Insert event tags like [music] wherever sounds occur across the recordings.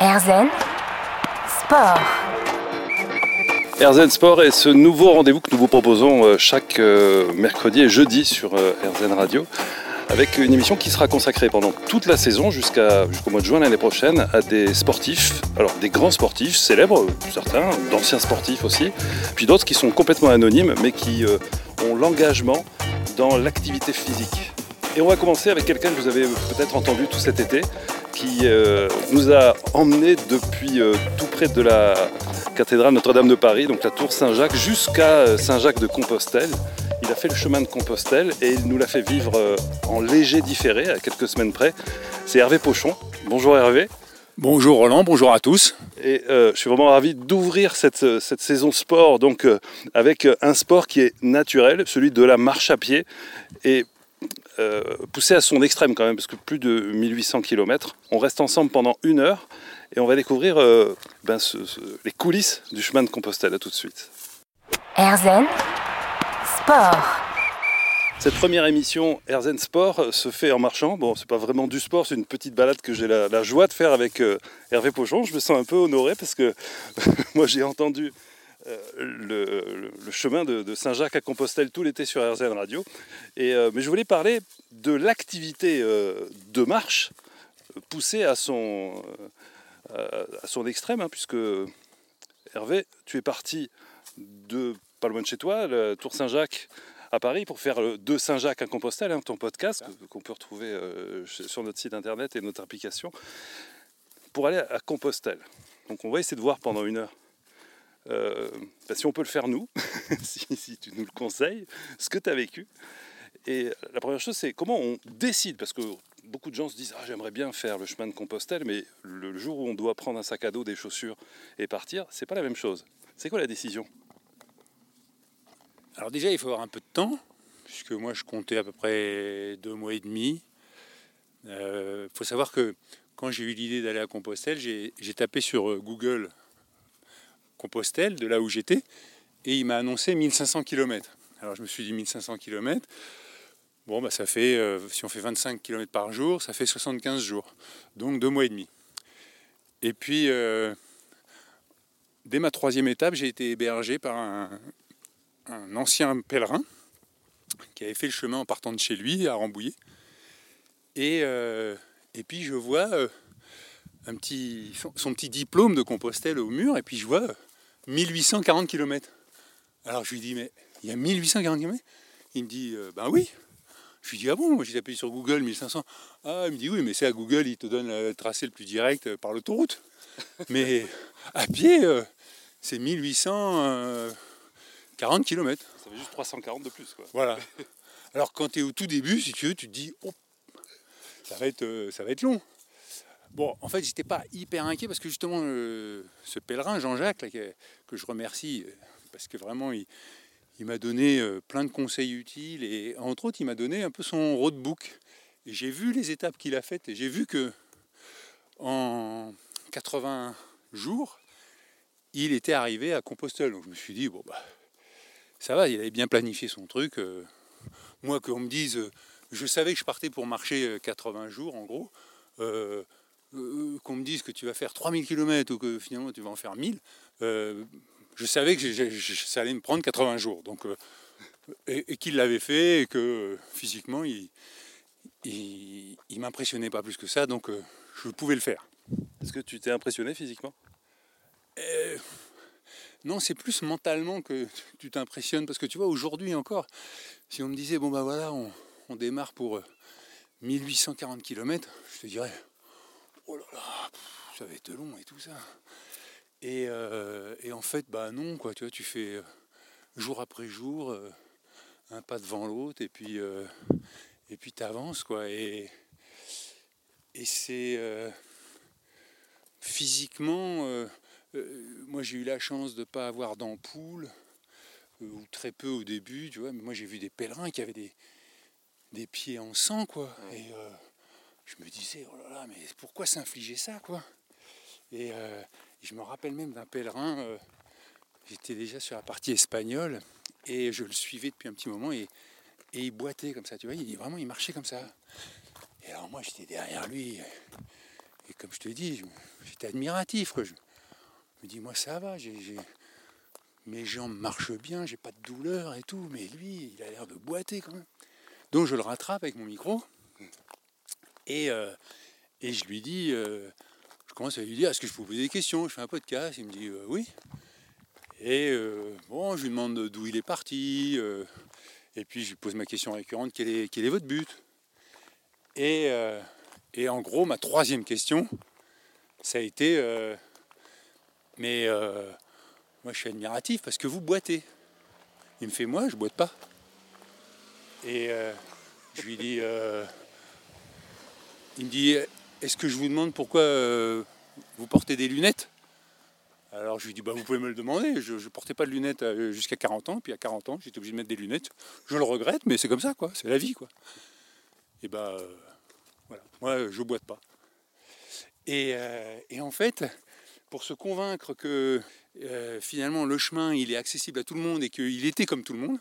RZN Sport. RZN Sport est ce nouveau rendez-vous que nous vous proposons euh, chaque euh, mercredi et jeudi sur euh, RZN Radio avec une émission qui sera consacrée pendant toute la saison jusqu'à, jusqu'au mois de juin l'année prochaine à des sportifs, alors des grands sportifs célèbres, certains, d'anciens sportifs aussi, puis d'autres qui sont complètement anonymes mais qui ont l'engagement dans l'activité physique. Et on va commencer avec quelqu'un que vous avez peut-être entendu tout cet été, qui euh, nous a emmenés depuis euh, tout près de la cathédrale Notre-Dame de Paris, donc la tour Saint-Jacques, jusqu'à euh, Saint-Jacques de Compostelle. Il a fait le chemin de Compostelle et il nous l'a fait vivre en léger différé, à quelques semaines près. C'est Hervé Pochon. Bonjour Hervé. Bonjour Roland, bonjour à tous. Et je suis vraiment ravi d'ouvrir cette, cette, saison sport donc avec un sport qui est naturel, celui de la marche à pied. Et euh, poussé à son extrême quand même, parce que plus de 1800 km. On reste ensemble pendant une heure et on va découvrir euh, ben, les coulisses du chemin de Compostelle. À tout de suite. Erzen Sport. Cette première émission Erzen Sport se fait en marchant. Bon, c'est pas vraiment du sport, c'est une petite balade que j'ai la, joie de faire avec euh, Hervé Pochon. Je me sens un peu honoré parce que [laughs] moi j'ai entendu euh, le, chemin de, Saint-Jacques à Compostelle tout l'été sur RZN Radio. Et, euh, mais je voulais parler de l'activité euh, de marche poussée à son, à son extrême, hein, puisque Hervé, tu es parti de pas loin de chez toi, la Tour Saint-Jacques à Paris, pour faire de Saint-Jacques à Compostelle, hein, ton podcast qu'on peut retrouver sur notre site internet et notre application, pour aller à Compostelle. Donc on va essayer de voir pendant une heure euh, bah, si on peut le faire nous, [laughs] si, tu nous le conseilles, ce que tu as vécu. Et la première chose, c'est comment on décide, parce que beaucoup de gens se disent ah, j'aimerais bien faire le chemin de Compostelle, mais le jour où on doit prendre un sac à dos, des chaussures et partir, c'est pas la même chose. C'est quoi la décision? Alors déjà, il faut avoir un peu de temps, puisque moi je comptais à peu près deux mois et demi. Il euh, faut savoir que quand j'ai eu l'idée d'aller à Compostelle, j'ai tapé sur euh, Google De là où j'étais, et il m'a annoncé 1500 km. Alors je me suis dit 1500 km, bon bah ça fait, euh, si on fait 25 km par jour, ça fait 75 jours, donc deux mois et demi. Et puis, euh, dès ma troisième étape, j'ai été hébergé par un, ancien pèlerin qui avait fait le chemin en partant de chez lui à Rambouillet. Et, euh, et puis je vois un petit, son, petit diplôme de Compostelle au mur, et puis je vois 1840 km. Alors je lui dis, mais il y a 1840 km Il me dit, euh, ben oui. Je lui dis, ah bon, j'ai tapé sur Google 1500. Ah, il me dit, oui, mais c'est à Google, il te donne le tracé le plus direct euh, par l'autoroute. [laughs] mais à pied, euh, c'est 1840 km. Ça fait juste 340 de plus, quoi. Voilà. [laughs] Alors quand tu es au tout début, si tu veux, tu te dis, oh, ça va être, ça va être long. Bon, en fait, j'étais pas hyper inquiet parce que justement, euh, ce pèlerin, Jean-Jacques, que, je remercie, euh, parce que vraiment, il, m'a donné euh, plein de conseils utiles et entre autres, il m'a donné un peu son roadbook. Et j'ai vu les étapes qu'il a faites et j'ai vu que en 80 jours, il était arrivé à Compostelle. Donc je me suis dit, bon, bah, ça va, il avait bien planifié son truc. moi, qu'on me dise, je savais que je partais pour marcher 80 jours, en gros. Qu'on me dise que tu vas faire 3000 km ou que finalement tu vas en faire 1000, euh, je savais que ça allait me prendre 80 jours. Donc, euh, et, qu'il l'avait fait et que physiquement, il, il, m'impressionnait pas plus que ça, donc je pouvais le faire. Est-ce que tu t'es impressionné physiquement? Non, c'est plus mentalement que tu t'impressionnes, parce que tu vois, aujourd'hui encore, si on me disait, bon ben voilà, on, on démarre pour 1840 km, je te dirais, oh là là, ça va être long et tout ça. Euh, et, en fait, bah non, quoi, tu vois, tu fais euh, jour après jour, euh, un pas devant l'autre, et puis et puis t'avances, quoi. Et, et c'est physiquement, moi j'ai eu la chance de ne pas avoir d'ampoule, ou très peu au début, tu vois, mais moi j'ai vu des pèlerins qui avaient des, des pieds en sang, quoi. Et, je me disais, oh là là, mais pourquoi s'infliger ça, quoi? Euh, et, je me rappelle même d'un pèlerin, euh, j'étais déjà sur la partie espagnole, et je le suivais depuis un petit moment, et, il boitait comme ça, tu vois, il, vraiment, il marchait comme ça. Et alors moi, j'étais derrière lui, Et comme je te dis, j'étais admiratif. Je me dis, moi ça va, mes jambes marchent bien, j'ai pas de douleur et tout, mais lui, il a l'air de boiter quand même. Donc je le rattrape avec mon micro et, euh, et je lui dis, euh, je commence à lui dire, est-ce que je peux vous poser des questions? Je fais un podcast, il me dit euh, oui. Et bon, je lui demande d'où il est parti, et puis je lui pose ma question récurrente, quel est, quel est votre but? Et, et, en gros, ma troisième question, ça a été, mais moi je suis admiratif parce que vous boitez. Il me fait, moi je boite pas. Et je lui dis, il me dit Est-ce que je vous demande pourquoi euh, vous portez des lunettes? Alors je lui dis bah, Vous pouvez me le demander. Je ne portais pas de lunettes euh, jusqu'à 40 ans. Puis à 40 ans, j'étais obligé de mettre des lunettes. Je le regrette, mais c'est comme ça, quoi. C'est la vie, quoi. Et bah voilà. Moi, je boite pas. Et, en fait, pour se convaincre que finalement le chemin il est accessible à tout le monde et qu'il était comme tout le monde,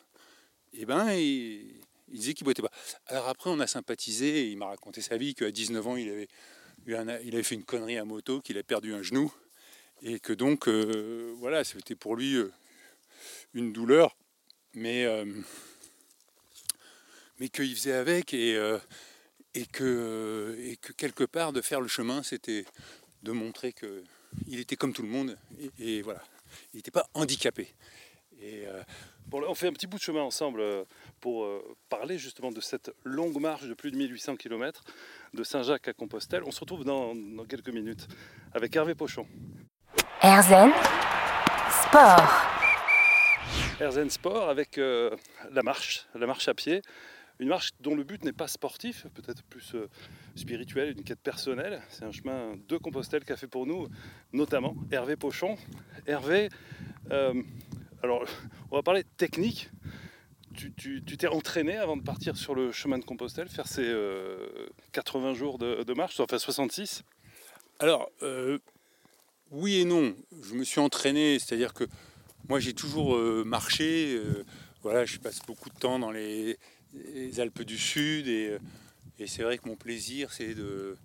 et ben il, il disait qu'il boitait pas. Alors après, on a sympathisé. il m'a raconté sa vie qu'à 19 ans, il avait, il avait fait une connerie à moto, qu'il a perdu un genou. Et que donc, euh, voilà, c'était pour lui euh, une douleur. Mais, euh, mais qu'il faisait avec. Et, et, que, et que quelque part, de faire le chemin, c'était de montrer qu'il était comme tout le monde. Et, et voilà, il n'était pas handicapé. Et on fait un petit bout de chemin ensemble pour euh, parler justement de cette longue marche de plus de 1800 km de Saint-Jacques à Compostelle. On se retrouve dans, quelques minutes avec Hervé Pochon. Erzen Sport. Erzen Sport avec euh, la marche, la marche à pied. Une marche dont le but n'est pas sportif, peut-être plus spirituel, une quête personnelle. C'est un chemin de Compostelle qu'a fait pour nous, notamment Hervé Pochon. Hervé, alors, on va parler technique. Tu t'es entraîné avant de partir sur le chemin de Compostelle, faire ces 80 euh, jours de, marche, enfin 66 Alors, euh, oui et non. Je me suis entraîné, c'est-à-dire que moi j'ai toujours euh, marché. voilà, je passe beaucoup de temps dans les, Alpes du Sud et, c'est vrai que mon plaisir c'est de,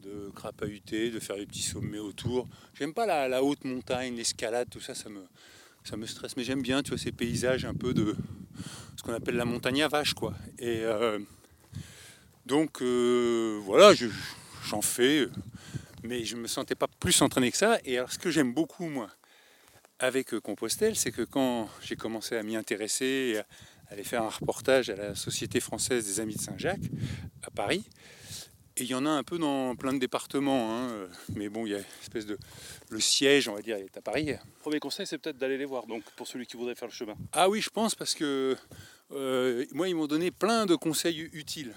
de crapahuter, de faire des petits sommets autour. J'aime pas la, la, haute montagne, l'escalade, tout ça, ça me, ça me stresse, mais j'aime bien, tu vois, ces paysages un peu de ce qu'on appelle la montagne à vache, quoi. Et euh, donc, euh, voilà, j'en fais, mais je ne me sentais pas plus entraîné que ça. Et alors, ce que j'aime beaucoup, moi, avec Compostelle, c'est que quand j'ai commencé à m'y intéresser, à aller faire un reportage à la Société française des Amis de Saint-Jacques, à Paris, et il y en a un peu dans plein de départements, hein. mais bon, il y a une espèce de. Le siège, on va dire, est à Paris. Premier conseil, c'est peut-être d'aller les voir, donc pour celui qui voudrait faire le chemin. Ah oui, je pense, parce que euh, moi, ils m'ont donné plein de conseils utiles.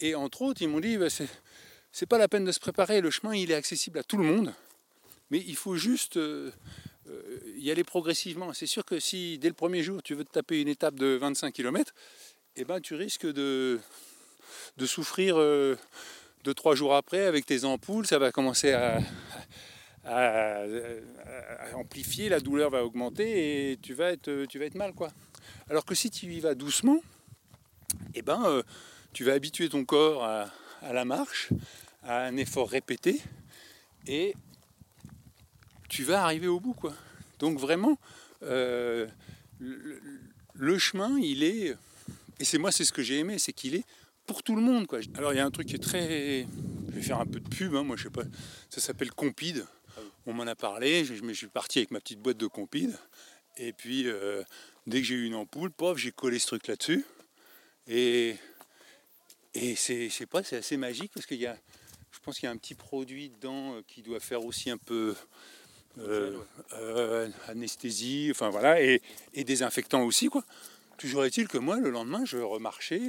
Et entre autres, ils m'ont dit bah, c'est pas la peine de se préparer, le chemin, il est accessible à tout le monde, mais il faut juste. Euh, euh, y aller progressivement. C'est sûr que si dès le premier jour tu veux te taper une étape de 25 km, eh ben, tu risques de, de souffrir euh, deux, trois jours après avec tes ampoules, ça va commencer à, amplifier, la douleur va augmenter et tu vas être, mal. quoi. Alors que si tu y vas doucement, eh ben, euh, tu vas habituer ton corps à, la marche, à un effort répété et tu vas arriver au bout. quoi. Donc vraiment, euh, le, chemin, il est, et c'est moi c'est ce que j'ai aimé, c'est qu'il est pour tout le monde. Quoi. Alors il y a un truc qui est très... Je vais faire un peu de pub, hein, moi je sais pas. Ça s'appelle Compide. On m'en a parlé, je, je suis parti avec ma petite boîte de Compide. Et puis euh, dès que j'ai eu une ampoule, pof, j'ai collé ce truc là-dessus. Et, et c'est, je sais pas, c'est assez magique parce qu'il y a, je pense qu'il y a un petit produit dedans euh, qui doit faire aussi un peu euh, anesthésie, enfin voilà, et, et, désinfectant aussi quoi. Toujours est-il que moi, le lendemain, je remarchais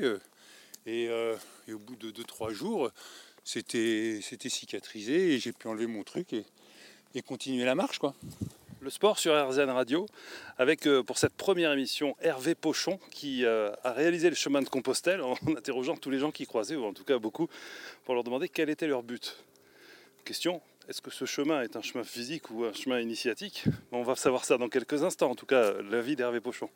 euh, et, au bout de 2-3 jours, c'était cicatrisé et j'ai pu enlever mon truc et, continuer la marche. quoi. Le sport sur RZN Radio, avec euh, pour cette première émission Hervé Pochon qui euh, a réalisé le chemin de Compostelle en [laughs] interrogeant tous les gens qui croisaient, ou en tout cas beaucoup, pour leur demander quel était leur but. Question, est-ce que ce chemin est un chemin physique ou un chemin initiatique? On va savoir ça dans quelques instants, en tout cas, la vie d'Hervé Pochon.